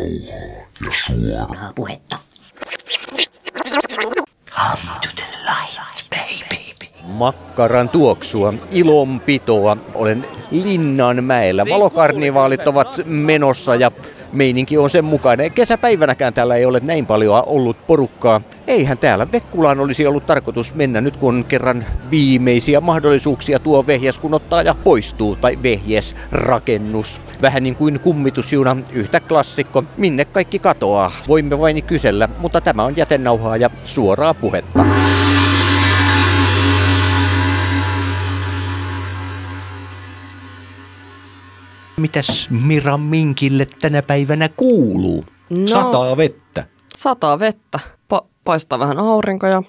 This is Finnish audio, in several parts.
rauhaa ja suoraa puhetta. Come to the light, baby. Makkaran tuoksua, ilonpitoa. Olen Linnanmäellä. Valokarnivaalit ovat menossa ja meininki on sen mukainen. Kesäpäivänäkään täällä ei ole näin paljon ollut porukkaa. Eihän täällä Vekkulaan olisi ollut tarkoitus mennä nyt, kun kerran viimeisiä mahdollisuuksia tuo vehjes kun ottaa ja poistuu, tai vehjes rakennus. Vähän niin kuin kummitusjuna, yhtä klassikko, minne kaikki katoaa. Voimme vain kysellä, mutta tämä on jätenauhaa ja suoraa puhetta. Mitäs Mira Minkille tänä päivänä kuuluu? No. Sataa vettä. Sataa vettä, pa- paistaa vähän aurinko ja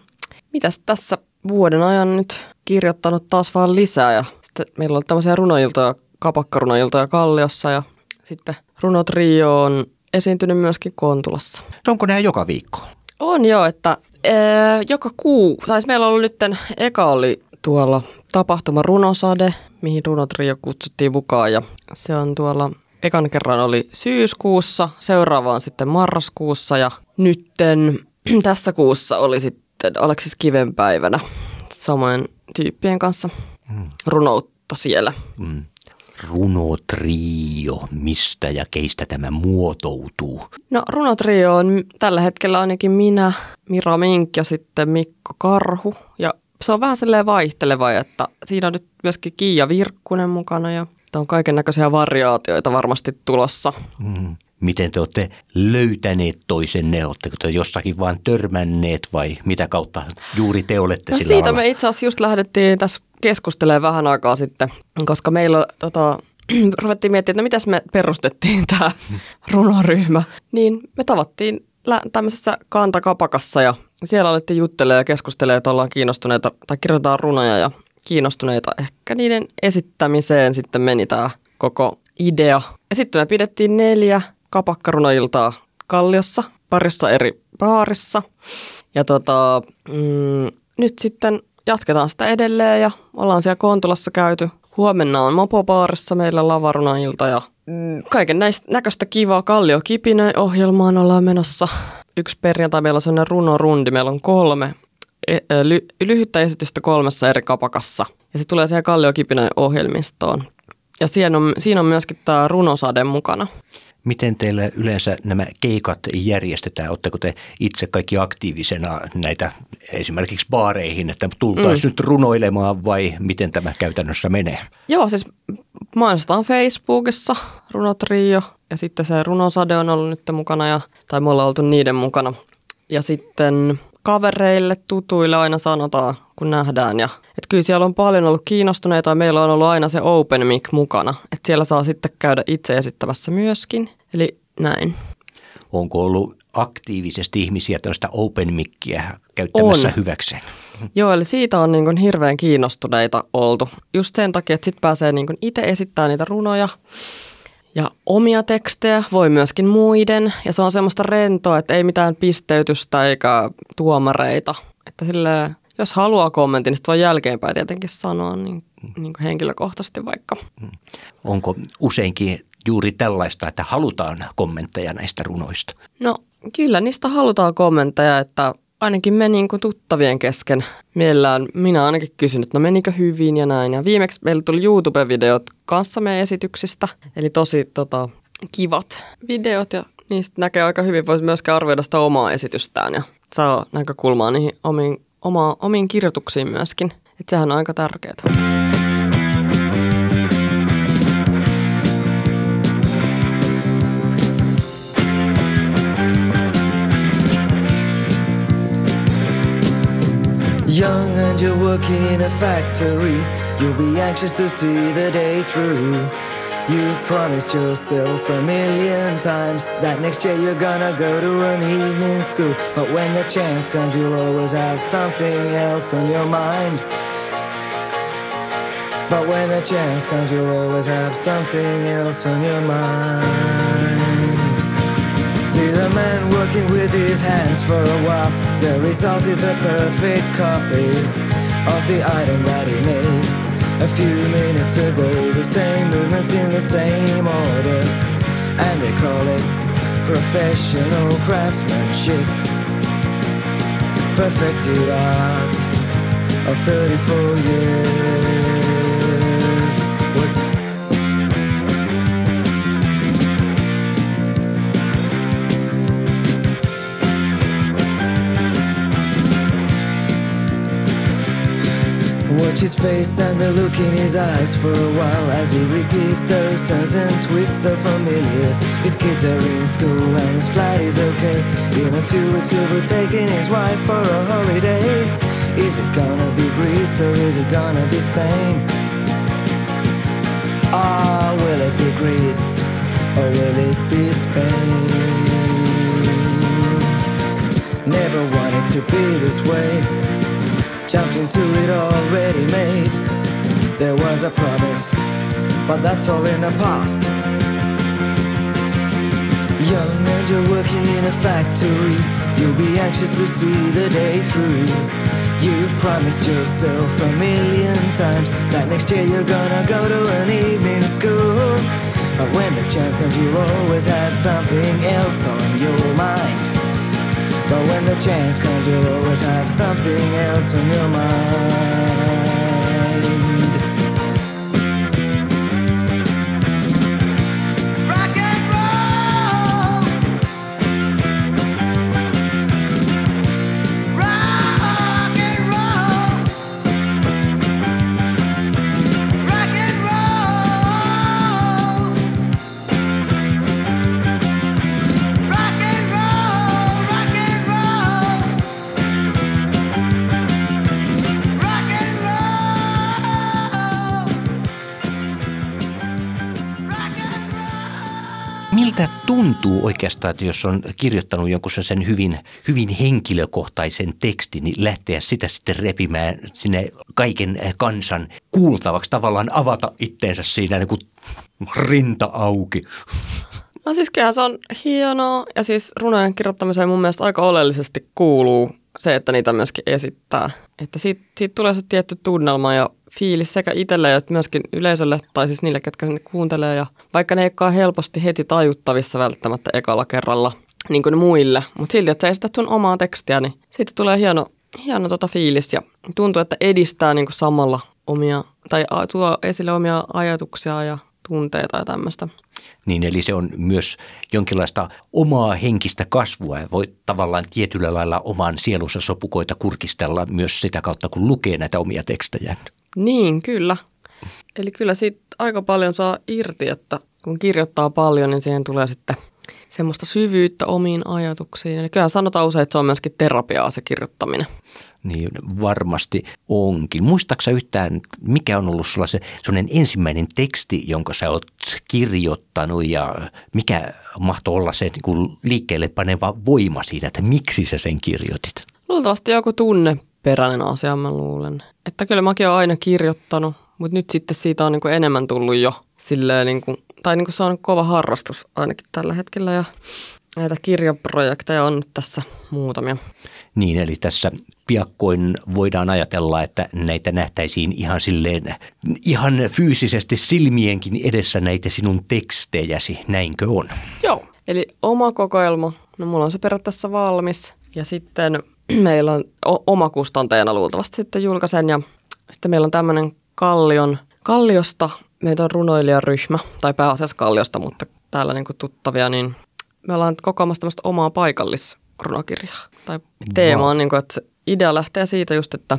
mitäs tässä vuoden ajan nyt kirjoittanut taas vaan lisää ja sitten meillä on tämmöisiä runoiltoja, kapakkarunoiltoja Kalliossa ja sitten runotrio on esiintynyt myöskin Kontulassa. Onko nämä joka viikko? On jo, että ää, joka kuu, tai siis meillä on ollut nyt, eka oli tuolla tapahtuma Runosade, mihin Runotrio kutsuttiin mukaan ja se on tuolla, ekan kerran oli syyskuussa, seuraava on sitten marraskuussa ja nytten tässä kuussa oli sitten Aleksis Kivenpäivänä samoin tyyppien kanssa runoutta siellä. Mm. Runotrio, mistä ja keistä tämä muotoutuu? No runotrio on tällä hetkellä ainakin minä, Mira Mink ja sitten Mikko Karhu. Ja se on vähän silleen vaihteleva, että siinä on nyt myöskin Kiia Virkkunen mukana ja on kaiken näköisiä variaatioita varmasti tulossa. Mm. Miten te olette löytäneet toisenne? Oletteko te jossakin vaan törmänneet vai mitä kautta juuri te olette No sillä siitä alalla? me itse asiassa just lähdettiin tässä keskustelemaan vähän aikaa sitten, koska meillä tota, ruvettiin miettimään, että mitäs me perustettiin tämä runoryhmä. Niin me tavattiin lä- tämmöisessä kantakapakassa ja siellä alettiin juttelemaan ja keskustelemaan, että ollaan kiinnostuneita tai kirjoitetaan runoja ja kiinnostuneita ehkä niiden esittämiseen sitten meni tämä koko idea. Ja sitten me pidettiin neljä kapakkarunoiltaa Kalliossa, parissa eri baarissa. Ja tota, mm, nyt sitten jatketaan sitä edelleen ja ollaan siellä Kontulassa käyty. Huomenna on Mopobaarissa meillä lavarunailta ja mm, kaiken näistä näköistä kivaa Kallio Kipinö ohjelmaan ollaan menossa. Yksi perjantai meillä on sellainen runorundi, meillä on kolme e- ly- lyhyttä esitystä kolmessa eri kapakassa. Ja se tulee siihen Kallio ohjelmistoon. Ja siinä on, siinä on myöskin tämä runosade mukana. Miten teillä yleensä nämä keikat järjestetään? Oletteko te itse kaikki aktiivisena näitä esimerkiksi baareihin, että tultaisiin mm. nyt runoilemaan vai miten tämä käytännössä menee? Joo, siis mainostetaan Facebookissa runotrio ja sitten se runosade on ollut nyt mukana ja, tai me ollaan oltu niiden mukana. Ja sitten kavereille, tutuille aina sanotaan, kun nähdään. Ja, et kyllä siellä on paljon ollut kiinnostuneita ja meillä on ollut aina se open mic mukana. Että siellä saa sitten käydä itse esittämässä myöskin. Eli näin. Onko ollut aktiivisesti ihmisiä tällaista open mickiä käyttämässä On. hyväkseen? Joo, eli siitä on niin kuin hirveän kiinnostuneita oltu. Just sen takia, että sitten pääsee niin kuin itse esittämään niitä runoja ja omia tekstejä, voi myöskin muiden. Ja se on semmoista rentoa, että ei mitään pisteytystä eikä tuomareita. Että silleen, jos haluaa kommentin, niin sitten voi jälkeenpäin tietenkin sanoa niin, niin kuin henkilökohtaisesti vaikka. Onko useinkin juuri tällaista, että halutaan kommentteja näistä runoista? No kyllä niistä halutaan kommentteja, että ainakin me niin kuin tuttavien kesken mielellään, minä ainakin kysyn, että no menikö hyvin ja näin. Ja viimeksi meillä tuli YouTube-videot kanssamme esityksistä, eli tosi tota, kivat videot ja niistä näkee aika hyvin, voisi myöskään arvioida sitä omaa esitystään ja saa näkökulmaa niihin omiin, oma, omiin kirjoituksiin myöskin. Että sehän on aika tärkeää. You're working in a factory, you'll be anxious to see the day through. You've promised yourself a million times that next year you're gonna go to an evening school. But when the chance comes, you'll always have something else on your mind. But when the chance comes, you'll always have something else on your mind. See the man working with his hands for a while. The result is a perfect copy of the item that he made a few minutes ago. The same movements in the same order, and they call it professional craftsmanship, perfected art of 34 years. Face and the look in his eyes for a while as he repeats those turns and twists so familiar. His kids are in school and his flight is okay. In a few weeks he'll be taking his wife for a holiday. Is it gonna be Greece or is it gonna be Spain? Ah, will it be Greece or will it be Spain? Never wanted to be this way. Jumped into it already. Was a promise, but that's all in the past. Young and you're working in a factory. You'll be anxious to see the day through. You've promised yourself a million times that next year you're gonna go to an evening school. But when the chance comes, you'll always have something else on your mind. But when the chance comes, you'll always have something else on your mind. Tuntuu oikeastaan, että jos on kirjoittanut jonkun sen hyvin, hyvin henkilökohtaisen tekstin, niin lähteä sitä sitten repimään sinne kaiken kansan kuultavaksi, tavallaan avata itteensä siinä niin kuin rinta auki. No siis se on hienoa ja siis runojen kirjoittamiseen mun mielestä aika oleellisesti kuuluu se, että niitä myöskin esittää. Että siitä, siitä tulee se tietty tunnelma ja fiilis sekä itselle että myöskin yleisölle tai siis niille, ketkä ne kuuntelee. Ja vaikka ne ei helposti heti tajuttavissa välttämättä ekalla kerralla niin kuin muille, mutta silti, että sä esität sun omaa tekstiä, niin siitä tulee hieno, hieno tota fiilis ja tuntuu, että edistää niin kuin samalla omia, tai tuo esille omia ajatuksia ja tunteita ja tämmöistä. Niin eli se on myös jonkinlaista omaa henkistä kasvua ja voi tavallaan tietyllä lailla oman sielunsa sopukoita kurkistella myös sitä kautta, kun lukee näitä omia tekstejä. Niin, kyllä. Eli kyllä siitä aika paljon saa irti, että kun kirjoittaa paljon, niin siihen tulee sitten semmoista syvyyttä omiin ajatuksiin. Eli kyllä sanotaan usein, että se on myöskin terapiaa se kirjoittaminen. Niin varmasti onkin. Muistaaksä yhtään, mikä on ollut sulla se sellainen ensimmäinen teksti, jonka sä oot kirjoittanut ja mikä mahtoi olla se niin kuin liikkeelle paneva voima siinä, että miksi sä sen kirjoitit? Luultavasti joku tunneperäinen asia, mä luulen. Että kyllä mäkin olen aina kirjoittanut, mutta nyt sitten siitä on niin kuin enemmän tullut jo silleen, niin kuin, tai niin kuin se on kova harrastus ainakin tällä hetkellä ja näitä kirjaprojekteja on nyt tässä muutamia. Niin, eli tässä piakkoin voidaan ajatella, että näitä nähtäisiin ihan silleen, ihan fyysisesti silmienkin edessä näitä sinun tekstejäsi, näinkö on? Joo. Eli oma kokoelma, no mulla on se periaatteessa valmis ja sitten meillä on o- omakustanteena luultavasti sitten julkaisen ja sitten meillä on tämmöinen Kallion, Kalliosta, meitä on runoilijaryhmä, tai pääasiassa Kalliosta, mutta täällä niinku tuttavia, niin me ollaan kokoamassa tämmöistä omaa paikallisrunokirjaa. Tai teema on, niinku, että se idea lähtee siitä just, että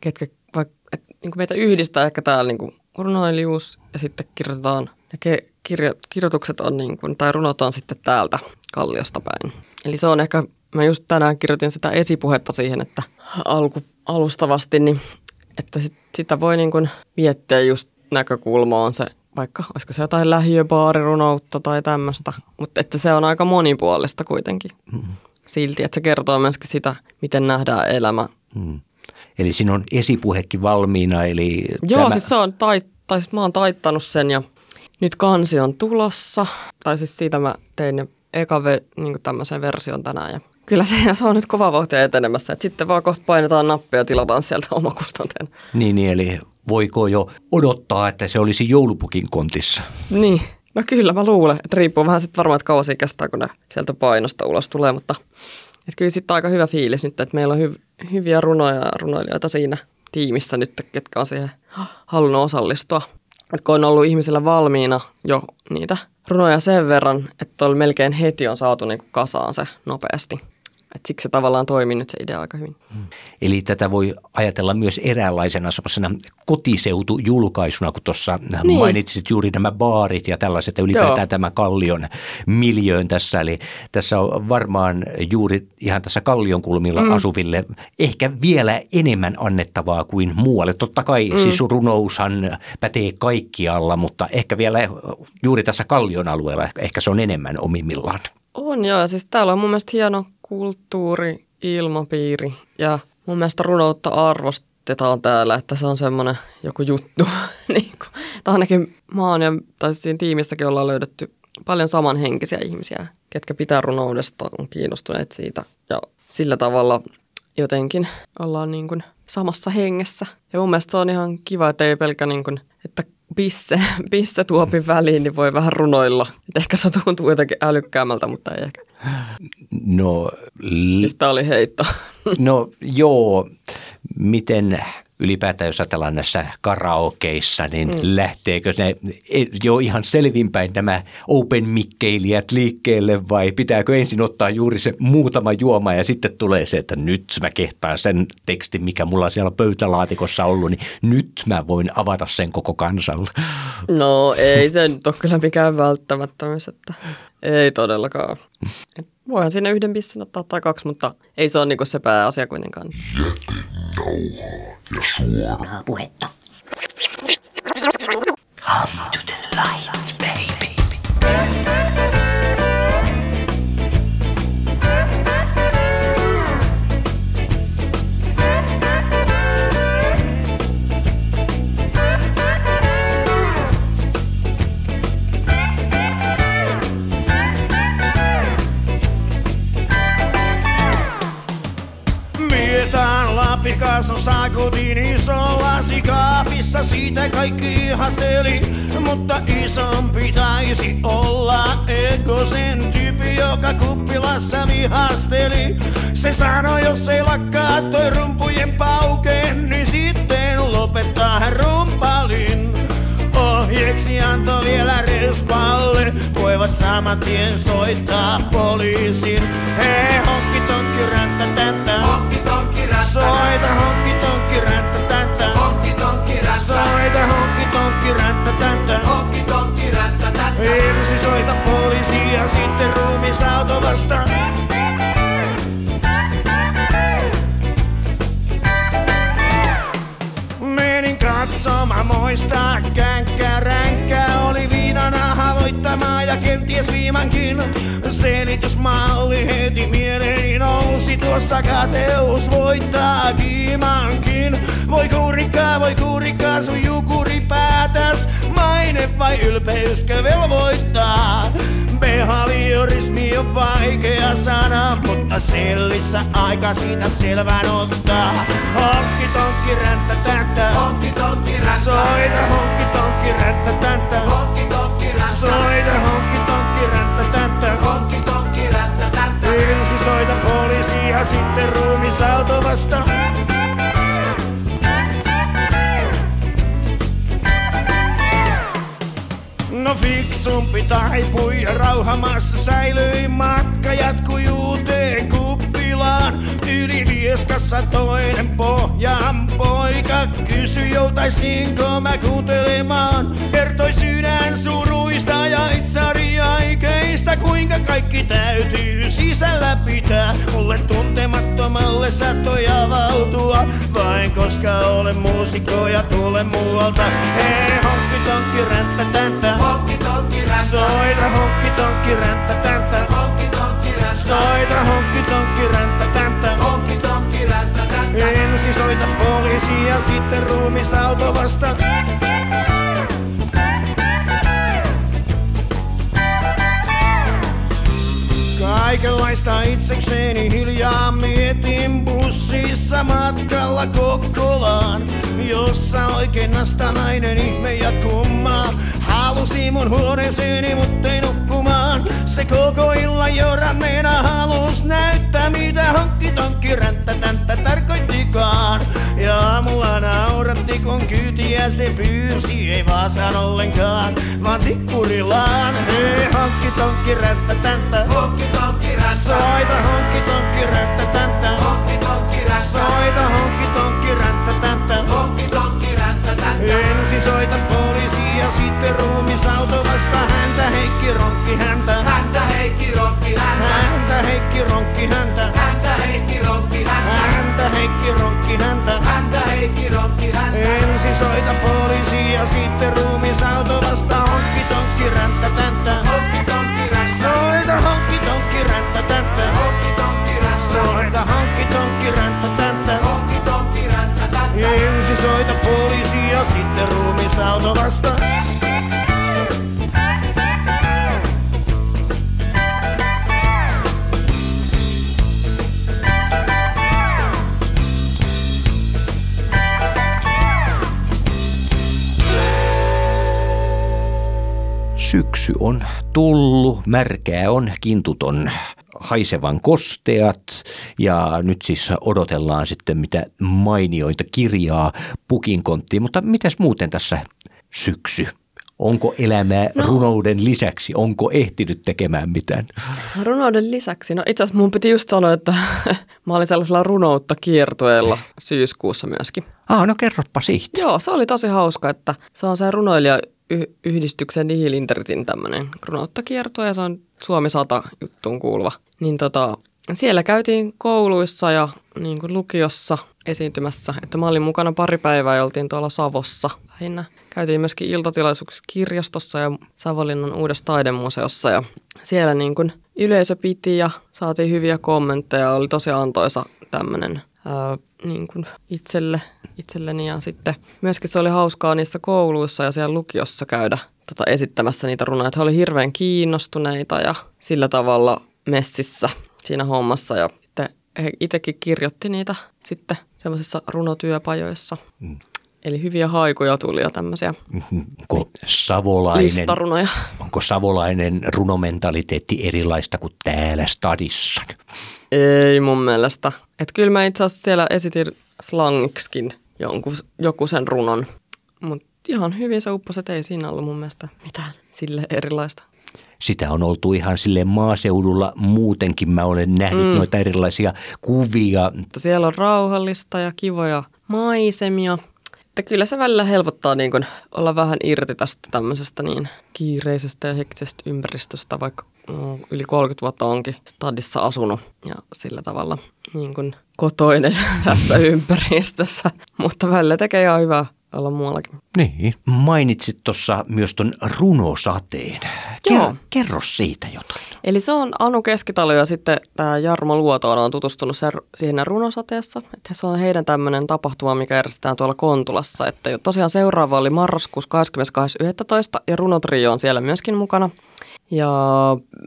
ketkä, vaikka, et, niinku meitä yhdistää ehkä täällä niinku runoilijuus ja sitten kirjoitetaan, ja ke, kirjo, kirjoitukset on niin kuin, tai runot on sitten täältä Kalliosta päin. Eli se on ehkä, mä just tänään kirjoitin sitä esipuhetta siihen, että alku, alustavasti, niin että sit, sitä voi niin kuin miettiä just näkökulma on se, vaikka olisiko se jotain lähiöbaarirunoutta tai tämmöistä, mutta että se on aika monipuolista kuitenkin silti, että se kertoo myöskin sitä, miten nähdään elämä. Hmm. Eli siinä on esipuhekin valmiina, eli Joo, tämä, siis se on, tait, tai siis mä oon taittanut sen ja nyt kansi on tulossa, tai siis siitä mä tein jo eka ve, niin tämmöisen version tänään ja kyllä se, se on nyt kova vauhtia etenemässä, että sitten vaan kohta painetaan nappia ja tilataan sieltä omakustanteena. niin, niin, eli voiko jo odottaa, että se olisi joulupukin kontissa? Niin, No kyllä mä luulen, että riippuu vähän sitten varmaan, että kauan kestää, kun ne sieltä painosta ulos tulee, mutta että kyllä sitten aika hyvä fiilis nyt, että meillä on hyv- hyviä runoja ja runoilijoita siinä tiimissä nyt, ketkä on siihen halunnut osallistua. Et kun on ollut ihmisillä valmiina jo niitä runoja sen verran, että oli melkein heti on saatu niinku kasaan se nopeasti. Et siksi se tavallaan toimii nyt se idea aika hyvin. Eli tätä voi ajatella myös eräänlaisena semmoisena kotiseutujulkaisuna, kun tuossa niin. mainitsit juuri nämä baarit ja tällaiset, ja ylipäätään Joo. tämä Kallion miljöön tässä. Eli tässä on varmaan juuri ihan tässä Kallion kulmilla mm. asuville ehkä vielä enemmän annettavaa kuin muualle. Totta kai mm. siis runoushan pätee kaikkialla, mutta ehkä vielä juuri tässä Kallion alueella ehkä se on enemmän omimmillaan. On joo, siis täällä on mun mielestä hieno kulttuuri, ilmapiiri ja mun mielestä runoutta arvostetaan täällä, että se on semmoinen joku juttu. niin kuin, tai ainakin oon ja, tai siinä tiimissäkin ollaan löydetty paljon samanhenkisiä ihmisiä, ketkä pitää runoudesta, on kiinnostuneet siitä ja sillä tavalla jotenkin ollaan niin kuin samassa hengessä. Ja mun mielestä se on ihan kiva, että ei pelkä niin kuin, että pisse, pisse tuopin väliin, niin voi vähän runoilla. Et ehkä se tuntuu jotenkin älykkäämältä, mutta ei ehkä. No, l- siis tämä oli heitto. No joo, miten ylipäätään jos ajatellaan näissä karaokeissa, niin mm. lähteekö ne jo ihan selvinpäin nämä open mikkeilijät liikkeelle vai pitääkö ensin ottaa juuri se muutama juoma ja sitten tulee se, että nyt mä kehtaan sen tekstin, mikä mulla on siellä pöytälaatikossa ollut, niin nyt mä voin avata sen koko kansalle. No ei se nyt ole kyllä mikään välttämättömyys, että ei todellakaan. Et voihan sinne yhden pissin ottaa tai kaksi, mutta ei se ole niinku se pääasia kuitenkaan. Jätenauhaa ja suoraa puhetta. Come to the light, baby. Picasso saakotiin iso lasikaapissa, siitä kaikki ihasteli. Mutta isompi taisi olla ego sen tyyppi, joka kuppilassa vihasteli. Se sanoi, jos ei lakkaa toi rumpujen pauke, niin sitten lopettaa hän rumpalin. Ohjeeksi antoi vielä respalle, voivat saman tien soittaa poliisin. Hei, honkki tonkki räntä tonkki räntä. Soita honkki tonkki räntä täntä. Honkki tonkki räntä. Soita honkki tonkki räntä täntä. Honkki tonkki räntä täntä. Ensi soita poliisia, sitten ruumisauto vastaan. Soma moista känkkäränkkä oli viinana havoittamaa ja kenties viimankin selitysmalli heti mieleeni nousi tuossa kateus voittaa kiimankin. Voi kuurikkaa, voi kuurikkaa, sun jukuri päätäs, maine vai ylpeyskö velvoittaa? Behaviorismi on vaikea sana, mutta sellissä aika siitä selvän ottaa. Honkki tonkki ränttä täntä. Honkki tonkki ränttä. Soita honkki tonkki ränttä täntä. Honkki tonkki ränttä. Soita honkki tonkki ränttä täntä. Honkki tonkki ränttä täntä. Ensi soita poliisia, sitten ruumisauto vasta. No fiksumpi taipui ja rauhamassa säilyi matka jatkui uuteen kuppilaan. Yli vieskassa toinen pohjan poika kysyi joutaisinko mä kuuntelemaan. Kertoi sydän suruista ja itsari aikeista kuinka kaikki täytyy sisällä pitää. Mulle tuntemattomalle saattoi avautua vain koska olen muusikko ja tulen muualta. Hei honkki tonkki ränttä täntä. Honkki tonkki ränttä. Soita honkki tonkki ränttä täntä. Honkki tonkki ränttä. Soita honkki tonkki ränttä täntä. Ensi soita poliisi ja sitten ruumisauto vasta. Kaikenlaista itsekseni hiljaa mietin bussissa matkalla Kokkolaan, jossa oikein nainen ihme ja kummaa. Halusi mun huoneeseeni, mutta ei nukkumaan. Se koko illan joranneena halus näyttää, mitä honkki tonkki ränttä tänttä tarkoittikaan. Ja aamulla nauratti, kun kyytiä se pyysi, ei Vaasan ollenkaan, vaan tikkurillaan. Hei, honkki tonkki ränttä tänttä. Honkki tonkki ränttä. Soita honkki tonkki ränttä tänttä. Honkki tonkki ränttä. Soita honkki tonkki ränttä tänttä. Honkki tonkki ränttä tänttä. Ensin soita poliisi ja sitten ruumisauto vasta häntä Heikki ronkki häntä. Häntä Heikki ronkki häntä. Häntä Heikki ronkki häntä. Häntä Heikki ronkki häntä. Häntä Heikki ronkki häntä. Häntä Heikki ronkki häntä. Ensin soita poliisi ja sitten ruumisauto vasta honkki tonkki ränttä tänttä. Honkki tonkki ränttä. Soita honkki tonkki ränttä tänttä. Honkki tonkki ränttä. Soita honkki tonkki ränttä tänttä. Honkki tonkki ränttä tänttä. Ensin soita poliisi ja sitten ruumisauto vasta. Syksy on tullut, märkää on, kintut on haisevan kosteat ja nyt siis odotellaan sitten mitä mainioita kirjaa pukin konttiin. Mutta mitäs muuten tässä syksy? Onko elämää no. runouden lisäksi? Onko ehtinyt tekemään mitään? Runouden lisäksi, no itse asiassa mun piti just sanoa, että mä olin sellaisella runoutta kiertueella syyskuussa myöskin. Ah, no kerropa siitä. Joo, se oli tosi hauska, että se on se runoilija yhdistyksen Nihilintertin tämmöinen runouttakiertue ja se on Suomi 100 juttuun kuuluva. Niin tota, siellä käytiin kouluissa ja niin kuin lukiossa esiintymässä, että mä olin mukana pari päivää ja oltiin tuolla Savossa lähinnä. Käytiin myöskin iltatilaisuuksissa kirjastossa ja Savonlinnan uudessa taidemuseossa ja siellä niin kuin yleisö piti ja saatiin hyviä kommentteja. Oli tosi antoisa tämmöinen ää, niin kuin itselle, itselleni ja sitten myöskin se oli hauskaa niissä kouluissa ja siellä lukiossa käydä tota, esittämässä niitä runoja. He oli hirveän kiinnostuneita ja sillä tavalla messissä siinä hommassa ja sitten he itsekin kirjoitti niitä sitten semmoisissa runotyöpajoissa. Mm. Eli hyviä haikuja tuli ja tämmöisiä Onko savolainen, onko savolainen runomentaliteetti erilaista kuin täällä stadissa? Ei mun mielestä. Että kyllä mä itse asiassa siellä esitin slangiksikin jonkun, joku sen runon. Mutta ihan hyvin se upposi, että ei siinä ollut mun mielestä mitään sille erilaista. Sitä on oltu ihan sille maaseudulla muutenkin. Mä olen nähnyt mm. noita erilaisia kuvia. Siellä on rauhallista ja kivoja maisemia. Että kyllä se välillä helpottaa niin kun olla vähän irti tästä tämmöisestä niin kiireisestä ja hektisestä ympäristöstä, vaikka no, yli 30 vuotta onkin stadissa asunut ja sillä tavalla niin kun kotoinen tässä ympäristössä. Mutta välillä tekee ihan hyvää olla muuallakin. Niin. Mainitsit tuossa myös ton runosateen. Kerro, Joo. kerro siitä jotain. Eli se on Anu Keskitalo ja sitten tämä Jarmo Luotoon on tutustunut siihen runosateessa. Että se on heidän tämmöinen tapahtuma, mikä järjestetään tuolla Kontulassa. Että tosiaan seuraava oli marraskuussa 22.11. ja runotrio on siellä myöskin mukana. Ja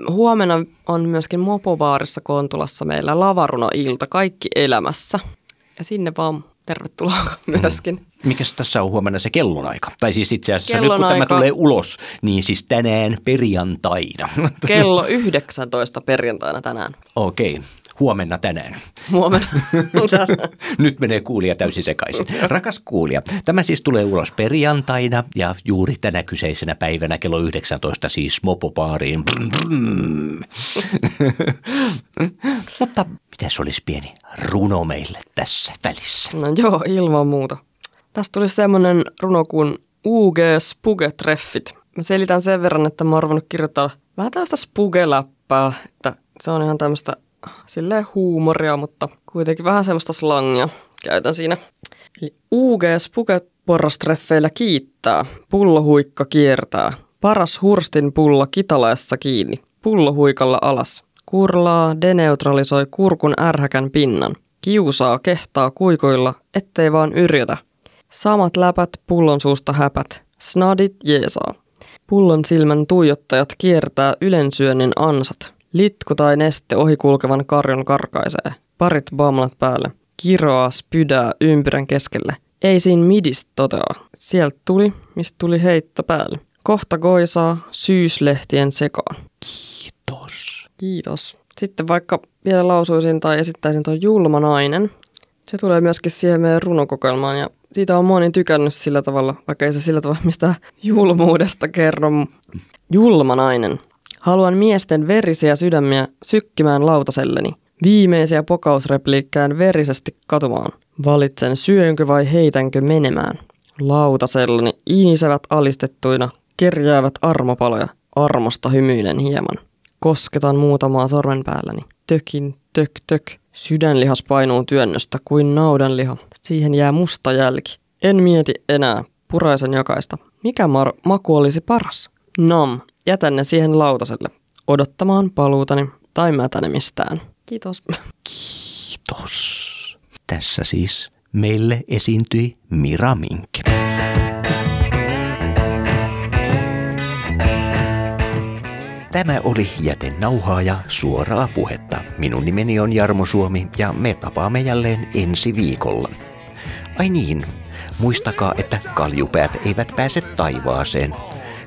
huomenna on myöskin Mopobaarissa Kontulassa meillä lavaruno-ilta, kaikki elämässä. Ja sinne vaan tervetuloa myöskin. Mikäs tässä on huomenna se kellonaika? Tai siis itse asiassa nyt kun Kellonaika- tämä tulee ulos, niin siis tänään perjantaina. Kello 19 perjantaina tänään. Okei, huomenna tänään. Huomenna. Nyt menee kuulija täysin sekaisin. Rakas kuulija, tämä siis tulee ulos perjantaina ja juuri tänä kyseisenä päivänä kello 19 siis mopopaariin. Mutta mitäs olisi pieni runo meille tässä välissä? No joo, ilman muuta. Tästä tuli semmoinen runo kuin UG Spuge-treffit. Mä selitän sen verran, että mä oon kirjoittaa vähän tämmöistä spugeläppää, että se on ihan tämmöistä silleen huumoria, mutta kuitenkin vähän semmoista slangia käytän siinä. Eli UG Spuge porrastreffeillä kiittää, pullohuikka kiertää, paras hurstin pulla kitalaessa kiinni, pullohuikalla alas. Kurlaa, deneutralisoi kurkun ärhäkän pinnan. Kiusaa, kehtaa kuikoilla, ettei vaan yrjötä. Samat läpät, pullon suusta häpät. Snadit jeesaa. Pullon silmän tuijottajat kiertää ylensyönnin ansat. Litku tai neste ohikulkevan karjon karkaisee. Parit bamlat päälle. Kiroaa, spydää ympyrän keskelle. Ei siinä midistä toteaa. Sieltä tuli, mistä tuli heitto päälle. Kohta koisaa syyslehtien sekaan. Kiitos. Kiitos. Sitten vaikka vielä lausuisin tai esittäisin tuon Julma nainen. Se tulee myöskin siihen meidän runokokoelmaan ja siitä on moni tykännyt sillä tavalla, vaikka ei se sillä tavalla mistä julmuudesta kerro. Julma nainen. Haluan miesten verisiä sydämiä sykkimään lautaselleni. Viimeisiä pokausrepliikkään verisesti katumaan. Valitsen syönkö vai heitänkö menemään. Lautasellani inisevät alistettuina, kerjäävät armopaloja. Armosta hymyilen hieman. Kosketan muutamaa sormen päälläni. Tökin, tök, tök. Sydänlihas painuu työnnöstä kuin naudanliha. Siihen jää musta jälki. En mieti enää. Puraisen jokaista. Mikä mar- maku olisi paras? Nom. Jätän ne siihen lautaselle. Odottamaan paluutani tai mätänemistään. Kiitos. Kiitos. Tässä siis meille esiintyi Mira Mink. Tämä oli Jätenauhaa ja suoraa puhetta. Minun nimeni on Jarmo Suomi ja me tapaamme jälleen ensi viikolla. Ai niin, muistakaa, että kaljupäät eivät pääse taivaaseen.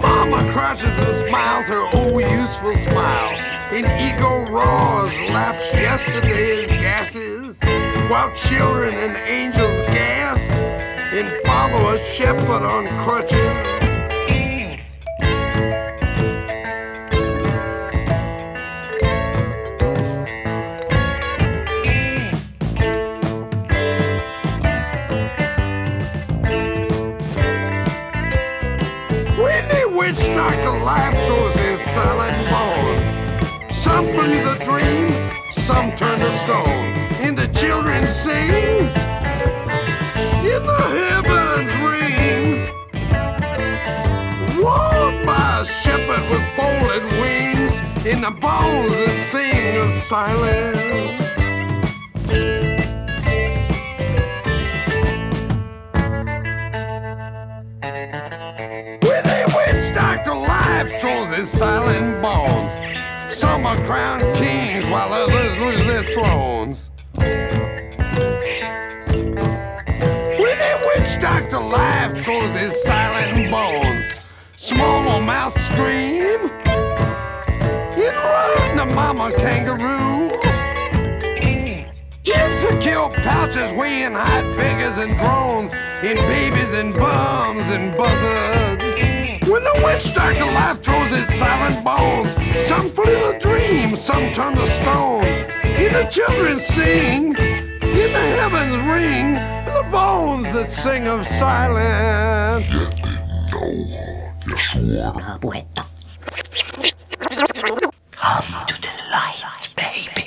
Mama crushes and smiles her old useful smile. And ego roars, laughs yesterday's gases. While children and angels gasp and follow a shepherd on crutches. Doctor life throws his silent bones, some flee the dream, some turn to stone. And the children sing, in the heavens ring. Walked by a shepherd with folded wings, in the bones that sing of silence. Silent bones. Some are crowned kings while others lose their thrones. When a witch doctor life throws his silent bones. Small mouth scream. It run the mama kangaroo. Kill pouches weighing hot figures and drones, and babies and bums and buzzards. When the witch doctor life throws his silent bones, some flee the dream, some turn to stone. Hear the children sing, hear the heavens ring, the bones that sing of silence. Yet they know. Come to the light, baby.